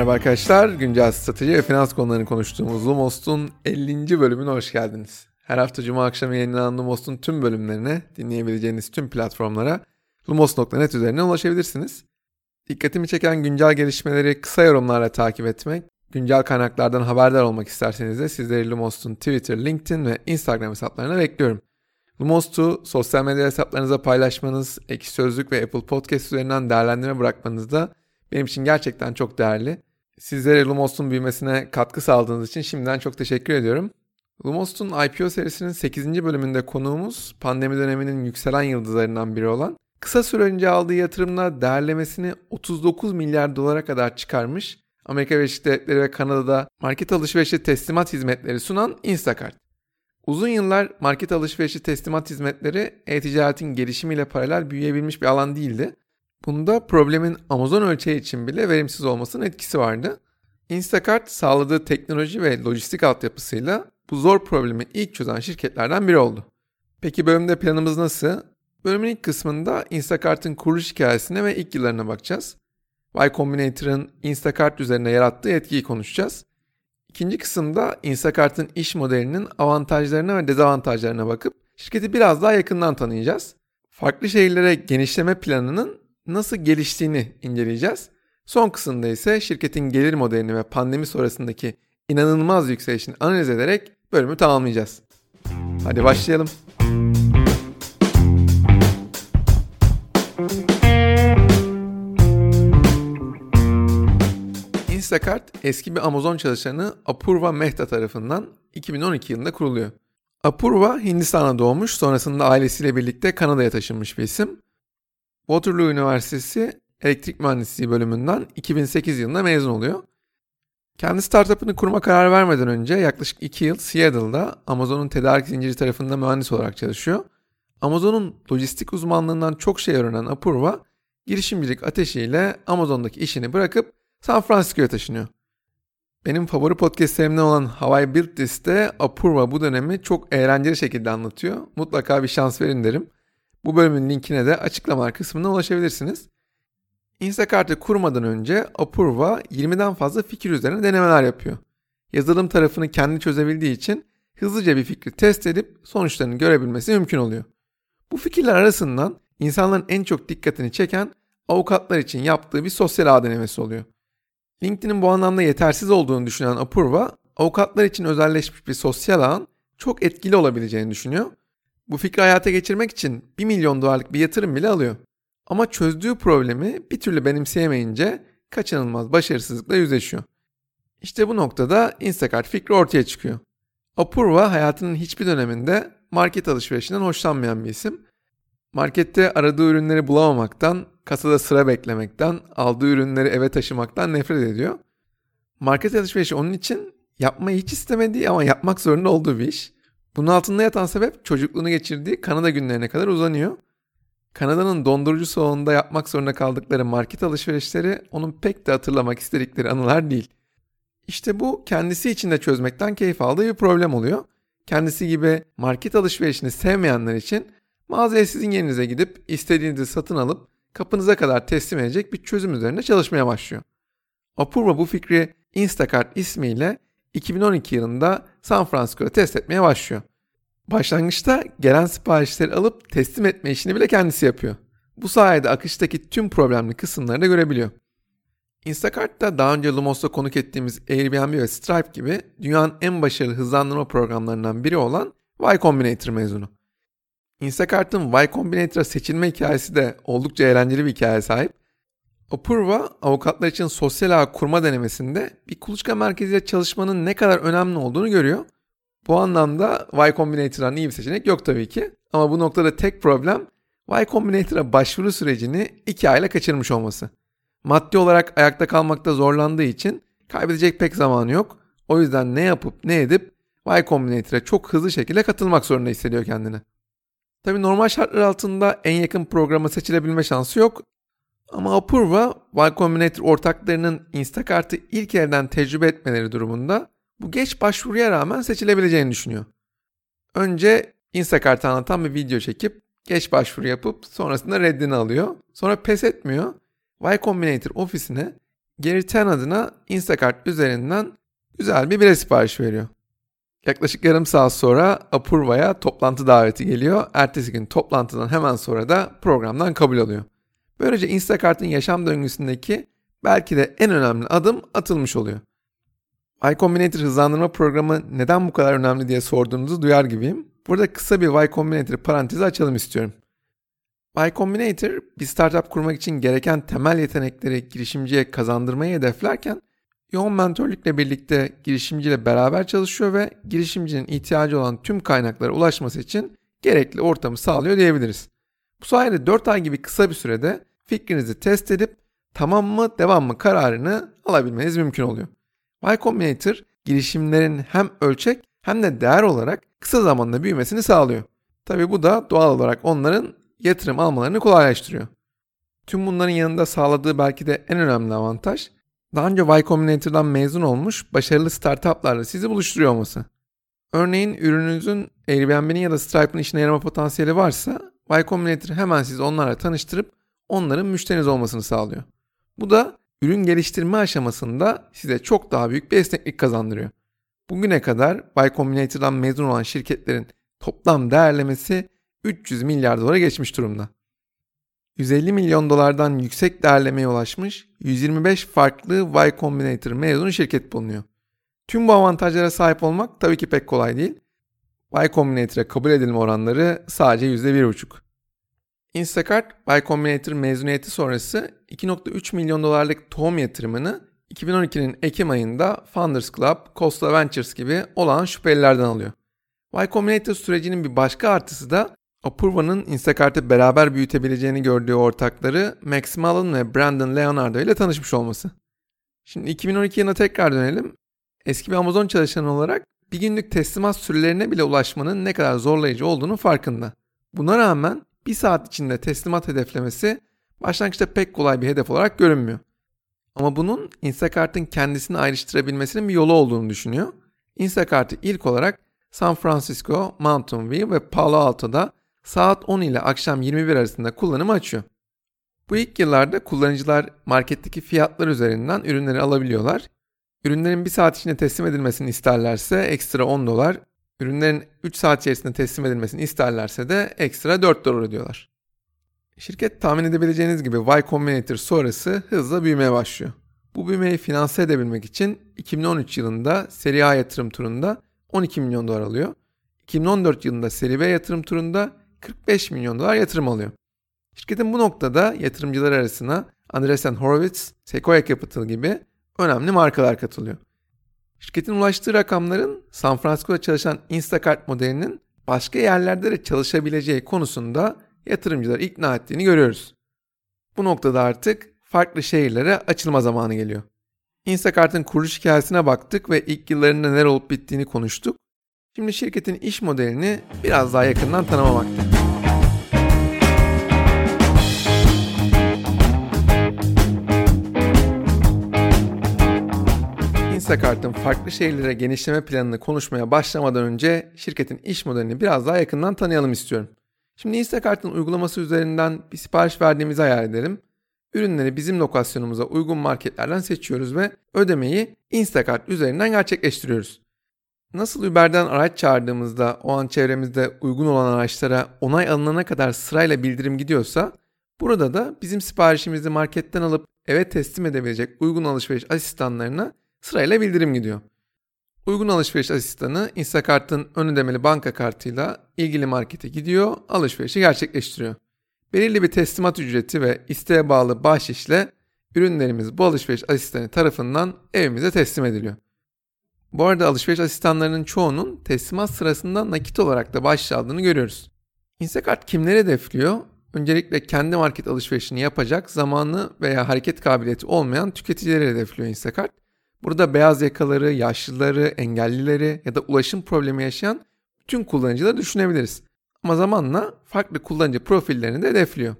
Merhaba arkadaşlar. Güncel strateji ve finans konularını konuştuğumuz Lumos'un 50. bölümüne hoş geldiniz. Her hafta Cuma akşamı yayınlanan Lumos'un tüm bölümlerine dinleyebileceğiniz tüm platformlara lumos.net üzerinden ulaşabilirsiniz. Dikkatimi çeken güncel gelişmeleri kısa yorumlarla takip etmek, güncel kaynaklardan haberdar olmak isterseniz de sizleri Lumos'un Twitter, LinkedIn ve Instagram hesaplarına bekliyorum. Lumos'u sosyal medya hesaplarınıza paylaşmanız, Ekşi Sözlük ve Apple Podcast üzerinden değerlendirme bırakmanız da benim için gerçekten çok değerli. Sizlere Lumos'un büyümesine katkı sağladığınız için şimdiden çok teşekkür ediyorum. Lumos'un IPO serisinin 8. bölümünde konuğumuz pandemi döneminin yükselen yıldızlarından biri olan kısa süre önce aldığı yatırımla değerlemesini 39 milyar dolara kadar çıkarmış Amerika Birleşik Devletleri ve Kanada'da market alışverişi teslimat hizmetleri sunan Instacart. Uzun yıllar market alışverişi teslimat hizmetleri e-ticaretin gelişimiyle paralel büyüyebilmiş bir alan değildi. Bunda problemin Amazon ölçeği için bile verimsiz olmasının etkisi vardı. Instacart sağladığı teknoloji ve lojistik altyapısıyla bu zor problemi ilk çözen şirketlerden biri oldu. Peki bölümde planımız nasıl? Bölümün ilk kısmında Instacart'ın kuruluş hikayesine ve ilk yıllarına bakacağız. Y Combinator'ın Instacart üzerine yarattığı etkiyi konuşacağız. İkinci kısımda Instacart'ın iş modelinin avantajlarına ve dezavantajlarına bakıp şirketi biraz daha yakından tanıyacağız. Farklı şehirlere genişleme planının nasıl geliştiğini inceleyeceğiz. Son kısımda ise şirketin gelir modelini ve pandemi sonrasındaki inanılmaz yükselişini analiz ederek bölümü tamamlayacağız. Hadi başlayalım. Instacart eski bir Amazon çalışanı Apurva Mehta tarafından 2012 yılında kuruluyor. Apurva Hindistan'a doğmuş sonrasında ailesiyle birlikte Kanada'ya taşınmış bir isim. Waterloo Üniversitesi Elektrik Mühendisliği bölümünden 2008 yılında mezun oluyor. Kendi startup'ını kurma kararı vermeden önce yaklaşık 2 yıl Seattle'da Amazon'un tedarik zinciri tarafında mühendis olarak çalışıyor. Amazon'un lojistik uzmanlığından çok şey öğrenen Apurva, girişimcilik ateşiyle Amazon'daki işini bırakıp San Francisco'ya taşınıyor. Benim favori podcastlerimden olan Hawaii Built This'te Apurva bu dönemi çok eğlenceli şekilde anlatıyor. Mutlaka bir şans verin derim. Bu bölümün linkine de açıklama kısmına ulaşabilirsiniz. Instacart'ı kurmadan önce Apurva 20'den fazla fikir üzerine denemeler yapıyor. Yazılım tarafını kendi çözebildiği için hızlıca bir fikri test edip sonuçlarını görebilmesi mümkün oluyor. Bu fikirler arasından insanların en çok dikkatini çeken avukatlar için yaptığı bir sosyal ağ denemesi oluyor. LinkedIn'in bu anlamda yetersiz olduğunu düşünen Apurva, avukatlar için özelleşmiş bir sosyal ağın çok etkili olabileceğini düşünüyor. Bu fikri hayata geçirmek için 1 milyon dolarlık bir yatırım bile alıyor. Ama çözdüğü problemi bir türlü benimseyemeyince kaçınılmaz başarısızlıkla yüzleşiyor. İşte bu noktada Instacart fikri ortaya çıkıyor. Apurva hayatının hiçbir döneminde market alışverişinden hoşlanmayan bir isim. Markette aradığı ürünleri bulamamaktan, kasada sıra beklemekten, aldığı ürünleri eve taşımaktan nefret ediyor. Market alışverişi onun için yapmayı hiç istemediği ama yapmak zorunda olduğu bir iş. Bunun altında yatan sebep çocukluğunu geçirdiği Kanada günlerine kadar uzanıyor. Kanada'nın dondurucu soğuğunda yapmak zorunda kaldıkları market alışverişleri onun pek de hatırlamak istedikleri anılar değil. İşte bu kendisi için de çözmekten keyif aldığı bir problem oluyor. Kendisi gibi market alışverişini sevmeyenler için mağazaya sizin yerinize gidip istediğinizi satın alıp kapınıza kadar teslim edecek bir çözüm üzerine çalışmaya başlıyor. Apurva bu fikri Instacart ismiyle 2012 yılında San Francisco'da test etmeye başlıyor. Başlangıçta gelen siparişleri alıp teslim etme işini bile kendisi yapıyor. Bu sayede akıştaki tüm problemli kısımları da görebiliyor. Instacart'ta daha önce Lumos'ta konuk ettiğimiz Airbnb ve Stripe gibi dünyanın en başarılı hızlandırma programlarından biri olan Y Combinator mezunu. Instacart'ın Y Combinator'a seçilme hikayesi de oldukça eğlenceli bir hikaye sahip. Apurva, avukatlar için sosyal ağ kurma denemesinde bir kuluçka merkeziyle çalışmanın ne kadar önemli olduğunu görüyor. Bu anlamda Y Combinator'dan iyi bir seçenek yok tabii ki. Ama bu noktada tek problem Y Combinator'a başvuru sürecini 2 ayla kaçırmış olması. Maddi olarak ayakta kalmakta zorlandığı için kaybedecek pek zamanı yok. O yüzden ne yapıp ne edip Y Combinator'a çok hızlı şekilde katılmak zorunda hissediyor kendini. Tabi normal şartlar altında en yakın programa seçilebilme şansı yok. Ama Apurva, Y Combinator ortaklarının Instacart'ı ilk elden tecrübe etmeleri durumunda bu geç başvuruya rağmen seçilebileceğini düşünüyor. Önce Instacart'ı anlatan bir video çekip geç başvuru yapıp sonrasında reddini alıyor. Sonra pes etmiyor. Y Combinator ofisine Gary Ten adına Instacart üzerinden güzel bir bire sipariş veriyor. Yaklaşık yarım saat sonra Apurva'ya toplantı daveti geliyor. Ertesi gün toplantıdan hemen sonra da programdan kabul alıyor. Böylece Instacart'ın yaşam döngüsündeki belki de en önemli adım atılmış oluyor. Y Combinator hızlandırma programı neden bu kadar önemli diye sorduğunuzu duyar gibiyim. Burada kısa bir Y Combinator parantezi açalım istiyorum. Y Combinator bir startup kurmak için gereken temel yetenekleri girişimciye kazandırmayı hedeflerken yoğun mentörlükle birlikte girişimciyle beraber çalışıyor ve girişimcinin ihtiyacı olan tüm kaynaklara ulaşması için gerekli ortamı sağlıyor diyebiliriz. Bu sayede 4 ay gibi kısa bir sürede fikrinizi test edip tamam mı devam mı kararını alabilmeniz mümkün oluyor. Y Combinator girişimlerin hem ölçek hem de değer olarak kısa zamanda büyümesini sağlıyor. Tabi bu da doğal olarak onların yatırım almalarını kolaylaştırıyor. Tüm bunların yanında sağladığı belki de en önemli avantaj daha önce Y Combinator'dan mezun olmuş başarılı startuplarla sizi buluşturuyor olması. Örneğin ürününüzün Airbnb'nin ya da Stripe'ın işine yarama potansiyeli varsa Y Combinator hemen sizi onlarla tanıştırıp onların müşteriniz olmasını sağlıyor. Bu da ürün geliştirme aşamasında size çok daha büyük bir esneklik kazandırıyor. Bugüne kadar Y Combinator'dan mezun olan şirketlerin toplam değerlemesi 300 milyar dolara geçmiş durumda. 150 milyon dolardan yüksek değerlemeye ulaşmış 125 farklı Y Combinator mezunu şirket bulunuyor. Tüm bu avantajlara sahip olmak tabii ki pek kolay değil. Y Combinator'a kabul edilme oranları sadece %1,5. Instacart, Y Combinator mezuniyeti sonrası 2.3 milyon dolarlık tohum yatırımını 2012'nin Ekim ayında Founders Club, Costa Ventures gibi olan şüphelilerden alıyor. Y Combinator sürecinin bir başka artısı da Apurva'nın Instacart'ı beraber büyütebileceğini gördüğü ortakları Max Mullen ve Brandon Leonardo ile tanışmış olması. Şimdi 2012 yılına tekrar dönelim. Eski bir Amazon çalışanı olarak bir günlük teslimat sürelerine bile ulaşmanın ne kadar zorlayıcı olduğunu farkında. Buna rağmen bir saat içinde teslimat hedeflemesi başlangıçta pek kolay bir hedef olarak görünmüyor. Ama bunun Instacart'ın kendisini ayrıştırabilmesinin bir yolu olduğunu düşünüyor. Instacart'ı ilk olarak San Francisco, Mountain View ve Palo Alto'da saat 10 ile akşam 21 arasında kullanımı açıyor. Bu ilk yıllarda kullanıcılar marketteki fiyatlar üzerinden ürünleri alabiliyorlar. Ürünlerin bir saat içinde teslim edilmesini isterlerse ekstra 10 dolar, ürünlerin 3 saat içerisinde teslim edilmesini isterlerse de ekstra 4 dolar ödüyorlar. Şirket tahmin edebileceğiniz gibi Y Combinator sonrası hızla büyümeye başlıyor. Bu büyümeyi finanse edebilmek için 2013 yılında seri A yatırım turunda 12 milyon dolar alıyor. 2014 yılında seri B yatırım turunda 45 milyon dolar yatırım alıyor. Şirketin bu noktada yatırımcılar arasına Andreessen Horowitz, Sequoia Capital gibi önemli markalar katılıyor. Şirketin ulaştığı rakamların San Francisco'da çalışan Instacart modelinin başka yerlerde de çalışabileceği konusunda yatırımcıları ikna ettiğini görüyoruz. Bu noktada artık farklı şehirlere açılma zamanı geliyor. Instacart'ın kuruluş hikayesine baktık ve ilk yıllarında neler olup bittiğini konuştuk. Şimdi şirketin iş modelini biraz daha yakından tanıma. Instacart'ın farklı şehirlere genişleme planını konuşmaya başlamadan önce şirketin iş modelini biraz daha yakından tanıyalım istiyorum. Şimdi Instacart'ın uygulaması üzerinden bir sipariş verdiğimizi hayal edelim. Ürünleri bizim lokasyonumuza uygun marketlerden seçiyoruz ve ödemeyi Instacart üzerinden gerçekleştiriyoruz. Nasıl Uber'den araç çağırdığımızda o an çevremizde uygun olan araçlara onay alınana kadar sırayla bildirim gidiyorsa burada da bizim siparişimizi marketten alıp eve teslim edebilecek uygun alışveriş asistanlarına sırayla bildirim gidiyor. Uygun alışveriş asistanı Instacart'ın ön ödemeli banka kartıyla ilgili markete gidiyor, alışverişi gerçekleştiriyor. Belirli bir teslimat ücreti ve isteğe bağlı bahşişle ürünlerimiz bu alışveriş asistanı tarafından evimize teslim ediliyor. Bu arada alışveriş asistanlarının çoğunun teslimat sırasında nakit olarak da bahşiş aldığını görüyoruz. Instacart kimleri hedefliyor? Öncelikle kendi market alışverişini yapacak zamanı veya hareket kabiliyeti olmayan tüketicileri hedefliyor Instacart. Burada beyaz yakaları, yaşlıları, engellileri ya da ulaşım problemi yaşayan tüm kullanıcıları düşünebiliriz. Ama zamanla farklı kullanıcı profillerini de hedefliyor.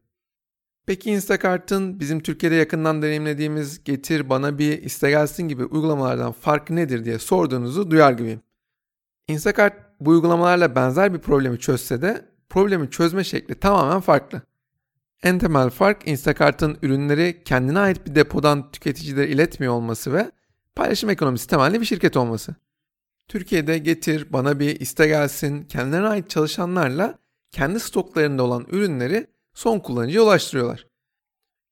Peki Instacart'ın bizim Türkiye'de yakından deneyimlediğimiz getir bana bir iste gelsin gibi uygulamalardan farkı nedir diye sorduğunuzu duyar gibiyim. Instacart bu uygulamalarla benzer bir problemi çözse de problemi çözme şekli tamamen farklı. En temel fark Instacart'ın ürünleri kendine ait bir depodan tüketicilere iletmiyor olması ve paylaşım ekonomisi temelli bir şirket olması. Türkiye'de getir, bana bir iste gelsin, kendilerine ait çalışanlarla kendi stoklarında olan ürünleri son kullanıcıya ulaştırıyorlar.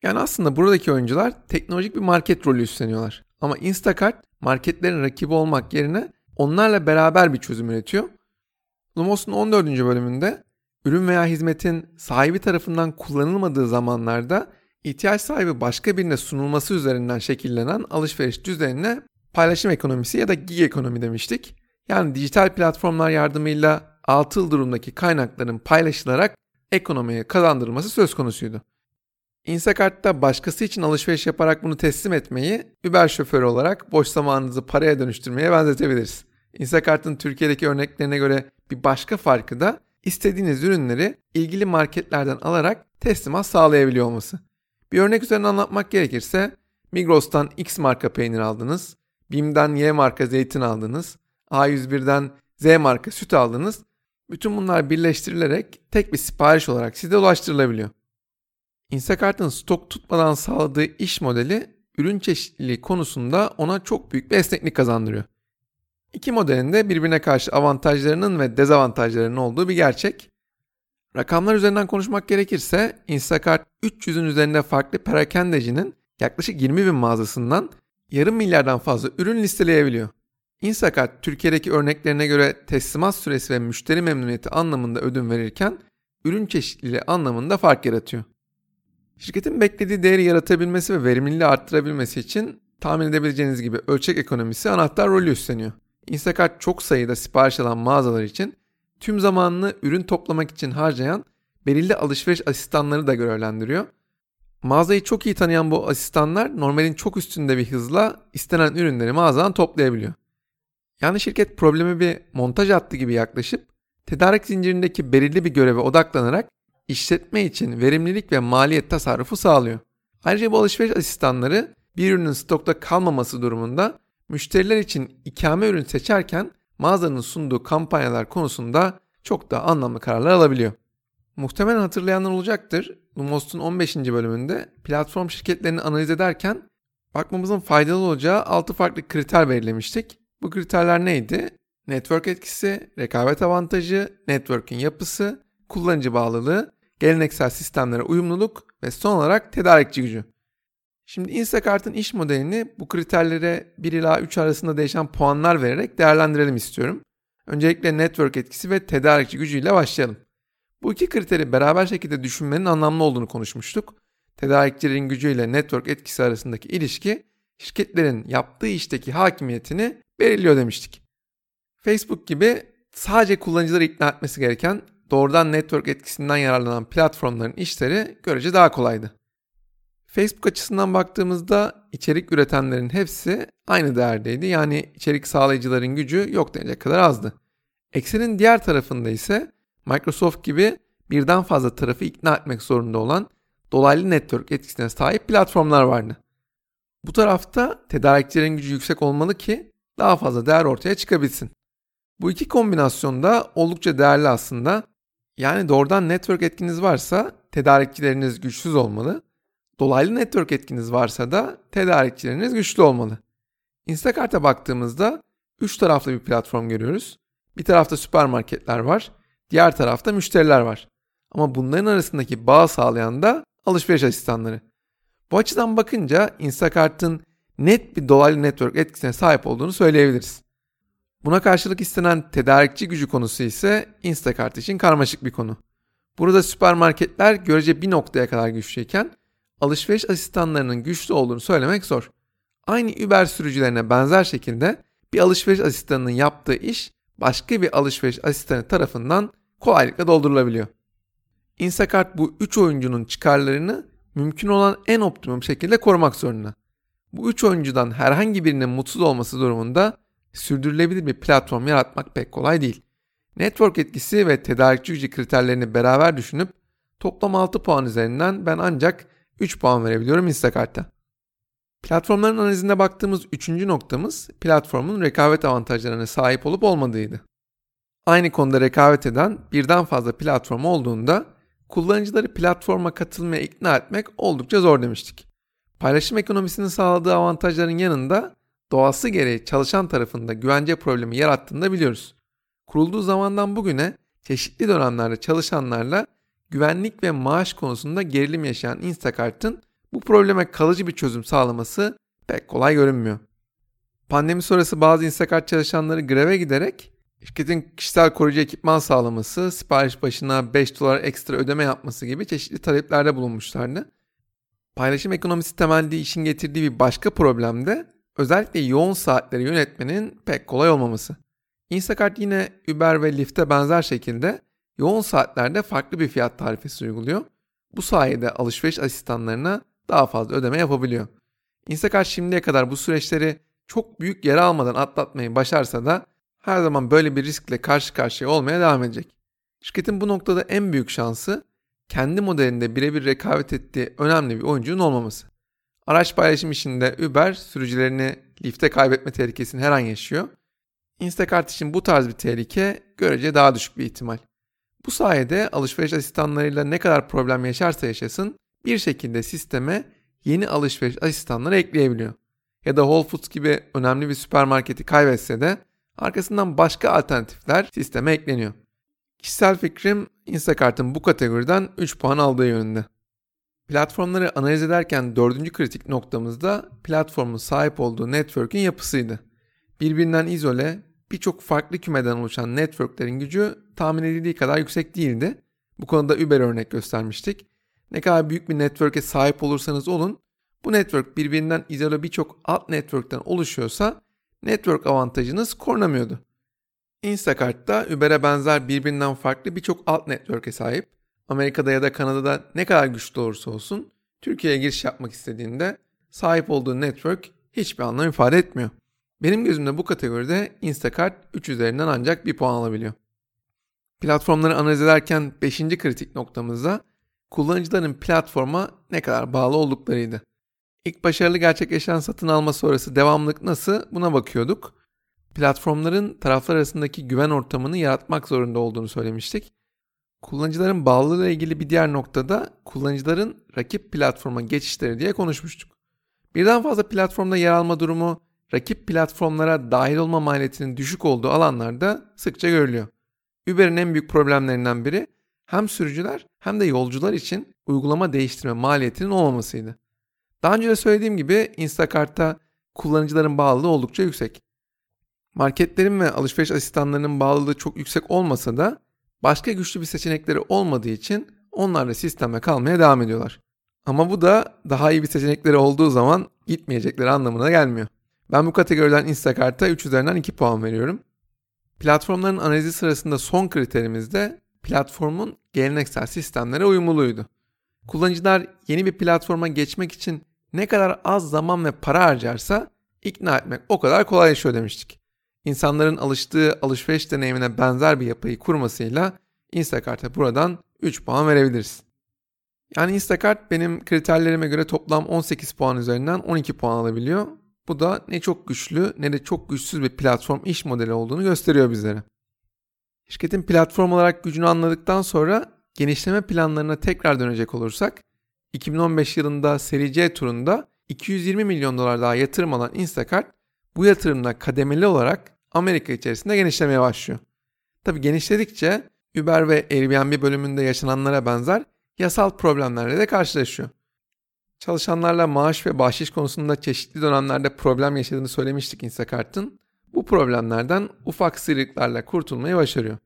Yani aslında buradaki oyuncular teknolojik bir market rolü üstleniyorlar. Ama Instacart marketlerin rakibi olmak yerine onlarla beraber bir çözüm üretiyor. Lumos'un 14. bölümünde ürün veya hizmetin sahibi tarafından kullanılmadığı zamanlarda ihtiyaç sahibi başka birine sunulması üzerinden şekillenen alışveriş düzenine paylaşım ekonomisi ya da gig ekonomi demiştik. Yani dijital platformlar yardımıyla atıl durumdaki kaynakların paylaşılarak ekonomiye kazandırılması söz konusuydu. Instacart'ta başkası için alışveriş yaparak bunu teslim etmeyi Uber şoförü olarak boş zamanınızı paraya dönüştürmeye benzetebiliriz. Instacart'ın Türkiye'deki örneklerine göre bir başka farkı da istediğiniz ürünleri ilgili marketlerden alarak teslimat sağlayabiliyor olması. Bir örnek üzerine anlatmak gerekirse Migros'tan X marka peynir aldınız, BİM'den Y marka zeytin aldınız, A101'den Z marka süt aldınız. Bütün bunlar birleştirilerek tek bir sipariş olarak size ulaştırılabiliyor. Instacart'ın stok tutmadan sağladığı iş modeli ürün çeşitliliği konusunda ona çok büyük bir esneklik kazandırıyor. İki modelin de birbirine karşı avantajlarının ve dezavantajlarının olduğu bir gerçek. Rakamlar üzerinden konuşmak gerekirse Instacart 300'ün üzerinde farklı perakendecinin yaklaşık 20 bin mağazasından yarım milyardan fazla ürün listeleyebiliyor. Instacart Türkiye'deki örneklerine göre teslimat süresi ve müşteri memnuniyeti anlamında ödün verirken ürün çeşitliliği anlamında fark yaratıyor. Şirketin beklediği değeri yaratabilmesi ve verimliliği arttırabilmesi için tahmin edebileceğiniz gibi ölçek ekonomisi anahtar rolü üstleniyor. Instacart çok sayıda sipariş alan mağazalar için tüm zamanını ürün toplamak için harcayan belirli alışveriş asistanları da görevlendiriyor. Mağazayı çok iyi tanıyan bu asistanlar normalin çok üstünde bir hızla istenen ürünleri mağazadan toplayabiliyor. Yani şirket problemi bir montaj hattı gibi yaklaşıp tedarik zincirindeki belirli bir göreve odaklanarak işletme için verimlilik ve maliyet tasarrufu sağlıyor. Ayrıca bu alışveriş asistanları bir ürünün stokta kalmaması durumunda müşteriler için ikame ürün seçerken mağazanın sunduğu kampanyalar konusunda çok daha anlamlı kararlar alabiliyor. Muhtemelen hatırlayanlar olacaktır. Lumos'un 15. bölümünde platform şirketlerini analiz ederken bakmamızın faydalı olacağı 6 farklı kriter belirlemiştik. Bu kriterler neydi? Network etkisi, rekabet avantajı, network'ün yapısı, kullanıcı bağlılığı, geleneksel sistemlere uyumluluk ve son olarak tedarikçi gücü. Şimdi Instacart'ın iş modelini bu kriterlere 1 ila 3 arasında değişen puanlar vererek değerlendirelim istiyorum. Öncelikle network etkisi ve tedarikçi gücüyle başlayalım. Bu iki kriteri beraber şekilde düşünmenin anlamlı olduğunu konuşmuştuk. Tedarikçilerin gücüyle network etkisi arasındaki ilişki şirketlerin yaptığı işteki hakimiyetini belirliyor demiştik. Facebook gibi sadece kullanıcıları ikna etmesi gereken doğrudan network etkisinden yararlanan platformların işleri görece daha kolaydı. Facebook açısından baktığımızda içerik üretenlerin hepsi aynı değerdeydi. Yani içerik sağlayıcıların gücü yok denecek kadar azdı. Eksenin diğer tarafında ise Microsoft gibi birden fazla tarafı ikna etmek zorunda olan dolaylı network etkisine sahip platformlar vardı. Bu tarafta tedarikçilerin gücü yüksek olmalı ki daha fazla değer ortaya çıkabilsin. Bu iki kombinasyon da oldukça değerli aslında. Yani doğrudan network etkiniz varsa tedarikçileriniz güçsüz olmalı. Dolaylı network etkiniz varsa da tedarikçileriniz güçlü olmalı. Instacart'a baktığımızda 3 taraflı bir platform görüyoruz. Bir tarafta süpermarketler var, diğer tarafta müşteriler var. Ama bunların arasındaki bağ sağlayan da alışveriş asistanları. Bu açıdan bakınca Instacart'ın net bir dolaylı network etkisine sahip olduğunu söyleyebiliriz. Buna karşılık istenen tedarikçi gücü konusu ise Instacart için karmaşık bir konu. Burada süpermarketler görece bir noktaya kadar güçlüyken alışveriş asistanlarının güçlü olduğunu söylemek zor. Aynı Uber sürücülerine benzer şekilde bir alışveriş asistanının yaptığı iş başka bir alışveriş asistanı tarafından kolaylıkla doldurulabiliyor. Instacart bu 3 oyuncunun çıkarlarını mümkün olan en optimum şekilde korumak zorunda. Bu 3 oyuncudan herhangi birinin mutsuz olması durumunda sürdürülebilir bir platform yaratmak pek kolay değil. Network etkisi ve tedarikçi gücü kriterlerini beraber düşünüp toplam 6 puan üzerinden ben ancak 3 puan verebiliyorum Instacart'a. Platformların analizine baktığımız üçüncü noktamız platformun rekabet avantajlarına sahip olup olmadığıydı. Aynı konuda rekabet eden birden fazla platform olduğunda kullanıcıları platforma katılmaya ikna etmek oldukça zor demiştik. Paylaşım ekonomisinin sağladığı avantajların yanında doğası gereği çalışan tarafında güvence problemi yarattığını da biliyoruz. Kurulduğu zamandan bugüne çeşitli dönemlerde çalışanlarla güvenlik ve maaş konusunda gerilim yaşayan Instacart'ın bu probleme kalıcı bir çözüm sağlaması pek kolay görünmüyor. Pandemi sonrası bazı Instacart çalışanları greve giderek şirketin kişisel koruyucu ekipman sağlaması, sipariş başına 5 dolar ekstra ödeme yapması gibi çeşitli taleplerde bulunmuşlardı. Paylaşım ekonomisi temelli işin getirdiği bir başka problem de özellikle yoğun saatleri yönetmenin pek kolay olmaması. Instacart yine Uber ve Lyft'e benzer şekilde yoğun saatlerde farklı bir fiyat tarifesi uyguluyor. Bu sayede alışveriş asistanlarına daha fazla ödeme yapabiliyor. Instacart şimdiye kadar bu süreçleri çok büyük yara almadan atlatmayı başarsa da her zaman böyle bir riskle karşı karşıya olmaya devam edecek. Şirketin bu noktada en büyük şansı kendi modelinde birebir rekabet ettiği önemli bir oyuncunun olmaması. Araç paylaşım işinde Uber sürücülerini lifte kaybetme tehlikesini her an yaşıyor. Instacart için bu tarz bir tehlike görece daha düşük bir ihtimal. Bu sayede alışveriş asistanlarıyla ne kadar problem yaşarsa yaşasın bir şekilde sisteme yeni alışveriş asistanları ekleyebiliyor. Ya da Whole Foods gibi önemli bir süpermarketi kaybetse de arkasından başka alternatifler sisteme ekleniyor. Kişisel fikrim Instacart'ın bu kategoriden 3 puan aldığı yönünde. Platformları analiz ederken dördüncü kritik noktamızda platformun sahip olduğu network'ün yapısıydı. Birbirinden izole, birçok farklı kümeden oluşan networklerin gücü tahmin edildiği kadar yüksek değildi. Bu konuda Uber örnek göstermiştik. Ne kadar büyük bir network'e sahip olursanız olun, bu network birbirinden izole birçok alt network'ten oluşuyorsa network avantajınız korunamıyordu. Instacart da Uber'e benzer birbirinden farklı birçok alt network'e sahip. Amerika'da ya da Kanada'da ne kadar güçlü olursa olsun Türkiye'ye giriş yapmak istediğinde sahip olduğu network hiçbir anlam ifade etmiyor. Benim gözümde bu kategoride Instacart 3 üzerinden ancak bir puan alabiliyor. Platformları analiz ederken 5. kritik noktamızda kullanıcıların platforma ne kadar bağlı olduklarıydı. İlk başarılı gerçekleşen satın alma sonrası devamlılık nasıl buna bakıyorduk. Platformların taraflar arasındaki güven ortamını yaratmak zorunda olduğunu söylemiştik. Kullanıcıların bağlılığıyla ilgili bir diğer noktada kullanıcıların rakip platforma geçişleri diye konuşmuştuk. Birden fazla platformda yer alma durumu rakip platformlara dahil olma maliyetinin düşük olduğu alanlarda sıkça görülüyor. Uber'in en büyük problemlerinden biri hem sürücüler hem de yolcular için uygulama değiştirme maliyetinin olmamasıydı. Daha önce de söylediğim gibi Instacart'ta kullanıcıların bağlılığı oldukça yüksek. Marketlerin ve alışveriş asistanlarının bağlılığı çok yüksek olmasa da başka güçlü bir seçenekleri olmadığı için onlar da sisteme kalmaya devam ediyorlar. Ama bu da daha iyi bir seçenekleri olduğu zaman gitmeyecekleri anlamına gelmiyor. Ben bu kategoriden Instacart'a 3 üzerinden 2 puan veriyorum. Platformların analizi sırasında son kriterimiz de platformun geleneksel sistemlere uyumluluğuydu. Kullanıcılar yeni bir platforma geçmek için ne kadar az zaman ve para harcarsa ikna etmek o kadar kolaylaşıyor demiştik. İnsanların alıştığı alışveriş deneyimine benzer bir yapıyı kurmasıyla Instacart'a buradan 3 puan verebiliriz. Yani Instacart benim kriterlerime göre toplam 18 puan üzerinden 12 puan alabiliyor. Bu da ne çok güçlü ne de çok güçsüz bir platform iş modeli olduğunu gösteriyor bizlere. Şirketin platform olarak gücünü anladıktan sonra genişleme planlarına tekrar dönecek olursak 2015 yılında seri C turunda 220 milyon dolar daha yatırım alan Instacart bu yatırımla kademeli olarak Amerika içerisinde genişlemeye başlıyor. Tabi genişledikçe Uber ve Airbnb bölümünde yaşananlara benzer yasal problemlerle de karşılaşıyor. Çalışanlarla maaş ve bahşiş konusunda çeşitli dönemlerde problem yaşadığını söylemiştik Instacart'ın. Bu problemlerden ufak sıyrıklarla kurtulmayı başarıyor.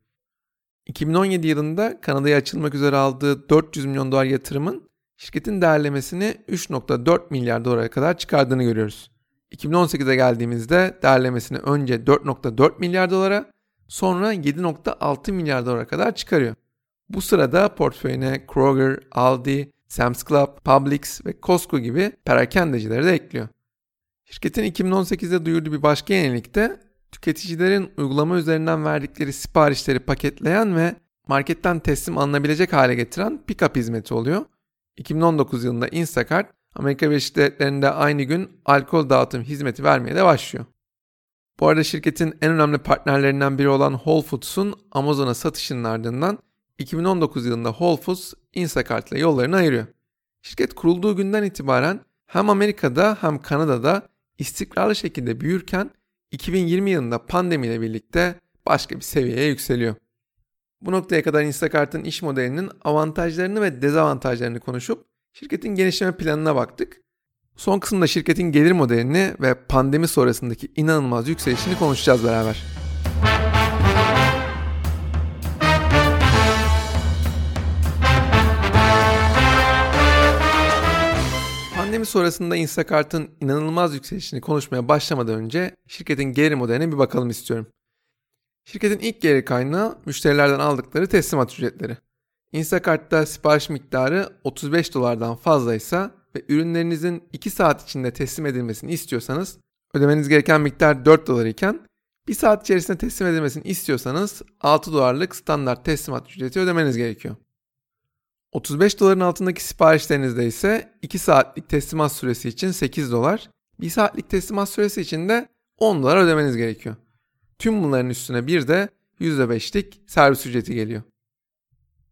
2017 yılında Kanada'ya açılmak üzere aldığı 400 milyon dolar yatırımın şirketin değerlemesini 3.4 milyar dolara kadar çıkardığını görüyoruz. 2018'e geldiğimizde değerlemesini önce 4.4 milyar dolara sonra 7.6 milyar dolara kadar çıkarıyor. Bu sırada portföyüne Kroger, Aldi, Sam's Club, Publix ve Costco gibi perakendecileri de ekliyor. Şirketin 2018'de duyurduğu bir başka yenilik de tüketicilerin uygulama üzerinden verdikleri siparişleri paketleyen ve marketten teslim alınabilecek hale getiren pick-up hizmeti oluyor. 2019 yılında Instacart Amerika Birleşik Devletleri'nde aynı gün alkol dağıtım hizmeti vermeye de başlıyor. Bu arada şirketin en önemli partnerlerinden biri olan Whole Foods'un Amazon'a satışının ardından 2019 yılında Whole Foods Instacart ile yollarını ayırıyor. Şirket kurulduğu günden itibaren hem Amerika'da hem Kanada'da istikrarlı şekilde büyürken 2020 yılında pandemiyle birlikte başka bir seviyeye yükseliyor. Bu noktaya kadar Instacart'ın iş modelinin avantajlarını ve dezavantajlarını konuşup şirketin genişleme planına baktık. Son kısımda şirketin gelir modelini ve pandemi sonrasındaki inanılmaz yükselişini konuşacağız beraber. Pandemi sonrasında Instacart'ın inanılmaz yükselişini konuşmaya başlamadan önce şirketin gelir modeline bir bakalım istiyorum. Şirketin ilk gelir kaynağı müşterilerden aldıkları teslimat ücretleri. Instacart'ta sipariş miktarı 35 dolardan fazlaysa ve ürünlerinizin 2 saat içinde teslim edilmesini istiyorsanız ödemeniz gereken miktar 4 dolar iken 1 saat içerisinde teslim edilmesini istiyorsanız 6 dolarlık standart teslimat ücreti ödemeniz gerekiyor. 35 doların altındaki siparişlerinizde ise 2 saatlik teslimat süresi için 8 dolar, 1 saatlik teslimat süresi için de 10 dolar ödemeniz gerekiyor. Tüm bunların üstüne bir de %5'lik servis ücreti geliyor.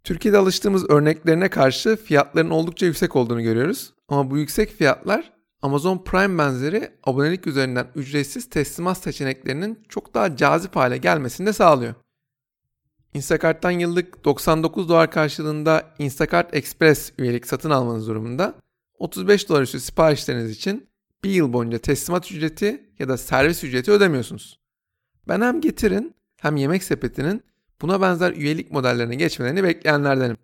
Türkiye'de alıştığımız örneklerine karşı fiyatların oldukça yüksek olduğunu görüyoruz. Ama bu yüksek fiyatlar Amazon Prime benzeri abonelik üzerinden ücretsiz teslimat seçeneklerinin çok daha cazip hale gelmesini de sağlıyor. Instacart'tan yıllık 99 dolar karşılığında Instacart Express üyelik satın almanız durumunda 35 dolar üstü siparişleriniz için bir yıl boyunca teslimat ücreti ya da servis ücreti ödemiyorsunuz. Ben hem Getir'in hem Yemek Sepeti'nin buna benzer üyelik modellerine geçmelerini bekleyenlerdenim.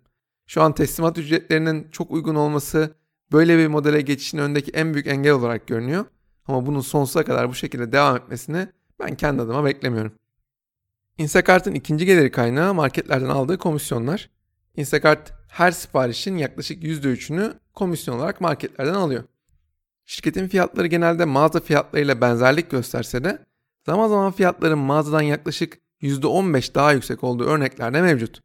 Şu an teslimat ücretlerinin çok uygun olması böyle bir modele geçişin öndeki en büyük engel olarak görünüyor. Ama bunun sonsuza kadar bu şekilde devam etmesini ben kendi adıma beklemiyorum. Instacart'ın ikinci geliri kaynağı marketlerden aldığı komisyonlar. Instacart her siparişin yaklaşık %3'ünü komisyon olarak marketlerden alıyor. Şirketin fiyatları genelde mağaza fiyatlarıyla benzerlik gösterse de zaman zaman fiyatların mağazadan yaklaşık %15 daha yüksek olduğu örnekler de mevcut.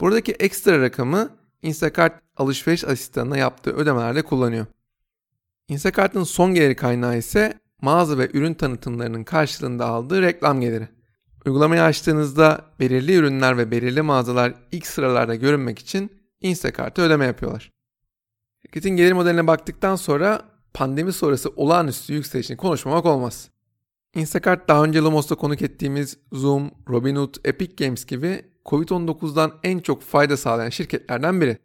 Buradaki ekstra rakamı Instacart alışveriş asistanına yaptığı ödemelerde kullanıyor. Instacart'ın son geliri kaynağı ise mağaza ve ürün tanıtımlarının karşılığında aldığı reklam geliri. Uygulamayı açtığınızda belirli ürünler ve belirli mağazalar ilk sıralarda görünmek için Instacart'a ödeme yapıyorlar. Şirketin gelir modeline baktıktan sonra pandemi sonrası olağanüstü yükselişini konuşmamak olmaz. Instacart daha önce Lumos'ta konuk ettiğimiz Zoom, Robinhood, Epic Games gibi Covid-19'dan en çok fayda sağlayan şirketlerden biri.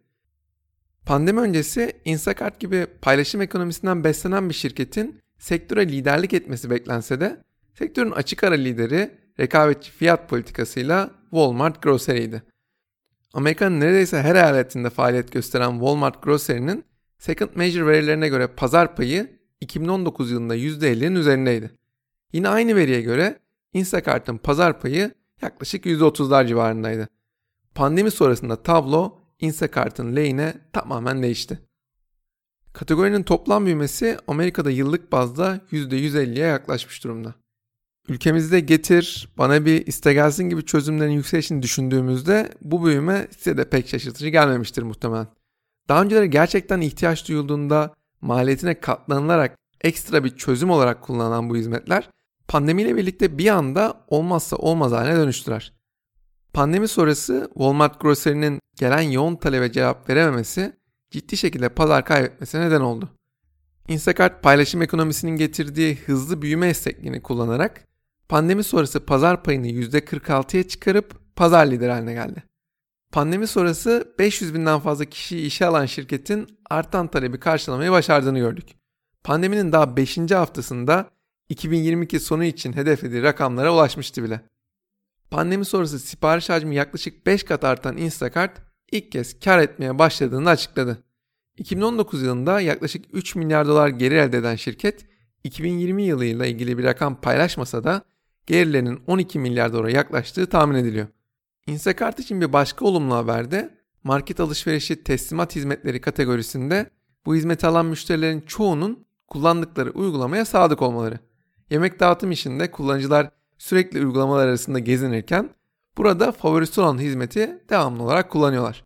Pandemi öncesi Instacart gibi paylaşım ekonomisinden beslenen bir şirketin sektöre liderlik etmesi beklense de sektörün açık ara lideri rekabetçi fiyat politikasıyla Walmart Grocery'ydi. Amerika'nın neredeyse her eyaletinde faaliyet gösteren Walmart Grocery'nin Second Measure verilerine göre pazar payı 2019 yılında %50'nin üzerindeydi. Yine aynı veriye göre Instacart'ın pazar payı yaklaşık %30'lar civarındaydı. Pandemi sonrasında tablo Instacart'ın lehine tamamen değişti. Kategorinin toplam büyümesi Amerika'da yıllık bazda %150'ye yaklaşmış durumda. Ülkemizde getir, bana bir iste gelsin gibi çözümlerin yükselişini düşündüğümüzde bu büyüme size de pek şaşırtıcı gelmemiştir muhtemelen. Daha önceleri gerçekten ihtiyaç duyulduğunda maliyetine katlanılarak ekstra bir çözüm olarak kullanılan bu hizmetler pandemiyle birlikte bir anda olmazsa olmaz haline dönüştüler. Pandemi sonrası Walmart Grocery'nin gelen yoğun talebe cevap verememesi ciddi şekilde pazar kaybetmesine neden oldu. Instacart paylaşım ekonomisinin getirdiği hızlı büyüme esnekliğini kullanarak pandemi sonrası pazar payını %46'ya çıkarıp pazar lideri haline geldi. Pandemi sonrası 500 binden fazla kişiyi işe alan şirketin artan talebi karşılamayı başardığını gördük. Pandeminin daha 5. haftasında 2022 sonu için hedeflediği rakamlara ulaşmıştı bile. Pandemi sonrası sipariş hacmi yaklaşık 5 kat artan Instacart ilk kez kar etmeye başladığını açıkladı. 2019 yılında yaklaşık 3 milyar dolar geri elde eden şirket 2020 yılıyla ilgili bir rakam paylaşmasa da gelirlerinin 12 milyar dolara yaklaştığı tahmin ediliyor. Instacart için bir başka olumlu haber de market alışverişi teslimat hizmetleri kategorisinde bu hizmeti alan müşterilerin çoğunun kullandıkları uygulamaya sadık olmaları. Yemek dağıtım işinde kullanıcılar sürekli uygulamalar arasında gezinirken burada favorisi olan hizmeti devamlı olarak kullanıyorlar.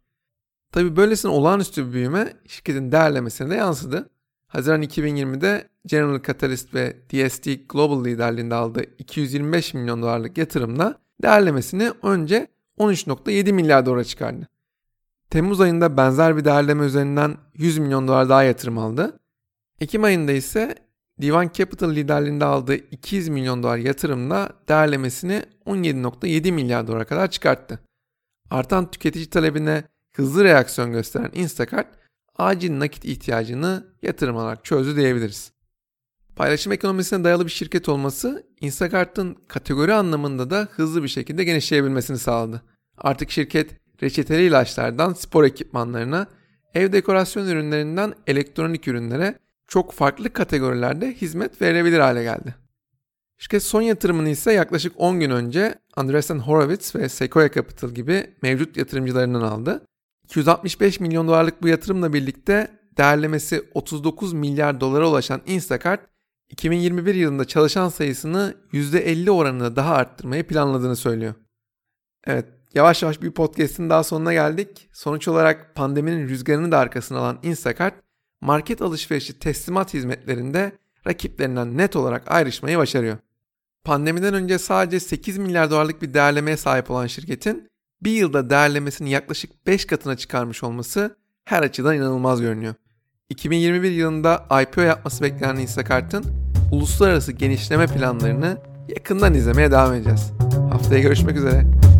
Tabi böylesine olağanüstü bir büyüme şirketin değerlemesine de yansıdı. Haziran 2020'de General Catalyst ve DST Global liderliğinde aldığı 225 milyon dolarlık yatırımla değerlemesini önce 13.7 milyar dolara çıkardı. Temmuz ayında benzer bir değerleme üzerinden 100 milyon dolar daha yatırım aldı. Ekim ayında ise Divan Capital liderliğinde aldığı 200 milyon dolar yatırımla değerlemesini 17.7 milyar dolara kadar çıkarttı. Artan tüketici talebine hızlı reaksiyon gösteren Instacart, acil nakit ihtiyacını yatırım olarak çözdü diyebiliriz. Paylaşım ekonomisine dayalı bir şirket olması Instacart'ın kategori anlamında da hızlı bir şekilde genişleyebilmesini sağladı. Artık şirket reçeteli ilaçlardan spor ekipmanlarına, ev dekorasyon ürünlerinden elektronik ürünlere çok farklı kategorilerde hizmet verebilir hale geldi. Şirket son yatırımını ise yaklaşık 10 gün önce Andreessen Horowitz ve Sequoia Capital gibi mevcut yatırımcılarından aldı. 265 milyon dolarlık bu yatırımla birlikte değerlemesi 39 milyar dolara ulaşan Instacart, 2021 yılında çalışan sayısını %50 oranında daha arttırmayı planladığını söylüyor. Evet, yavaş yavaş bir podcast'in daha sonuna geldik. Sonuç olarak pandeminin rüzgarını da arkasına alan Instacart, market alışverişi teslimat hizmetlerinde rakiplerinden net olarak ayrışmayı başarıyor. Pandemiden önce sadece 8 milyar dolarlık bir değerlemeye sahip olan şirketin bir yılda değerlemesini yaklaşık 5 katına çıkarmış olması her açıdan inanılmaz görünüyor. 2021 yılında IPO yapması beklenen Instacart'ın uluslararası genişleme planlarını yakından izlemeye devam edeceğiz. Haftaya görüşmek üzere.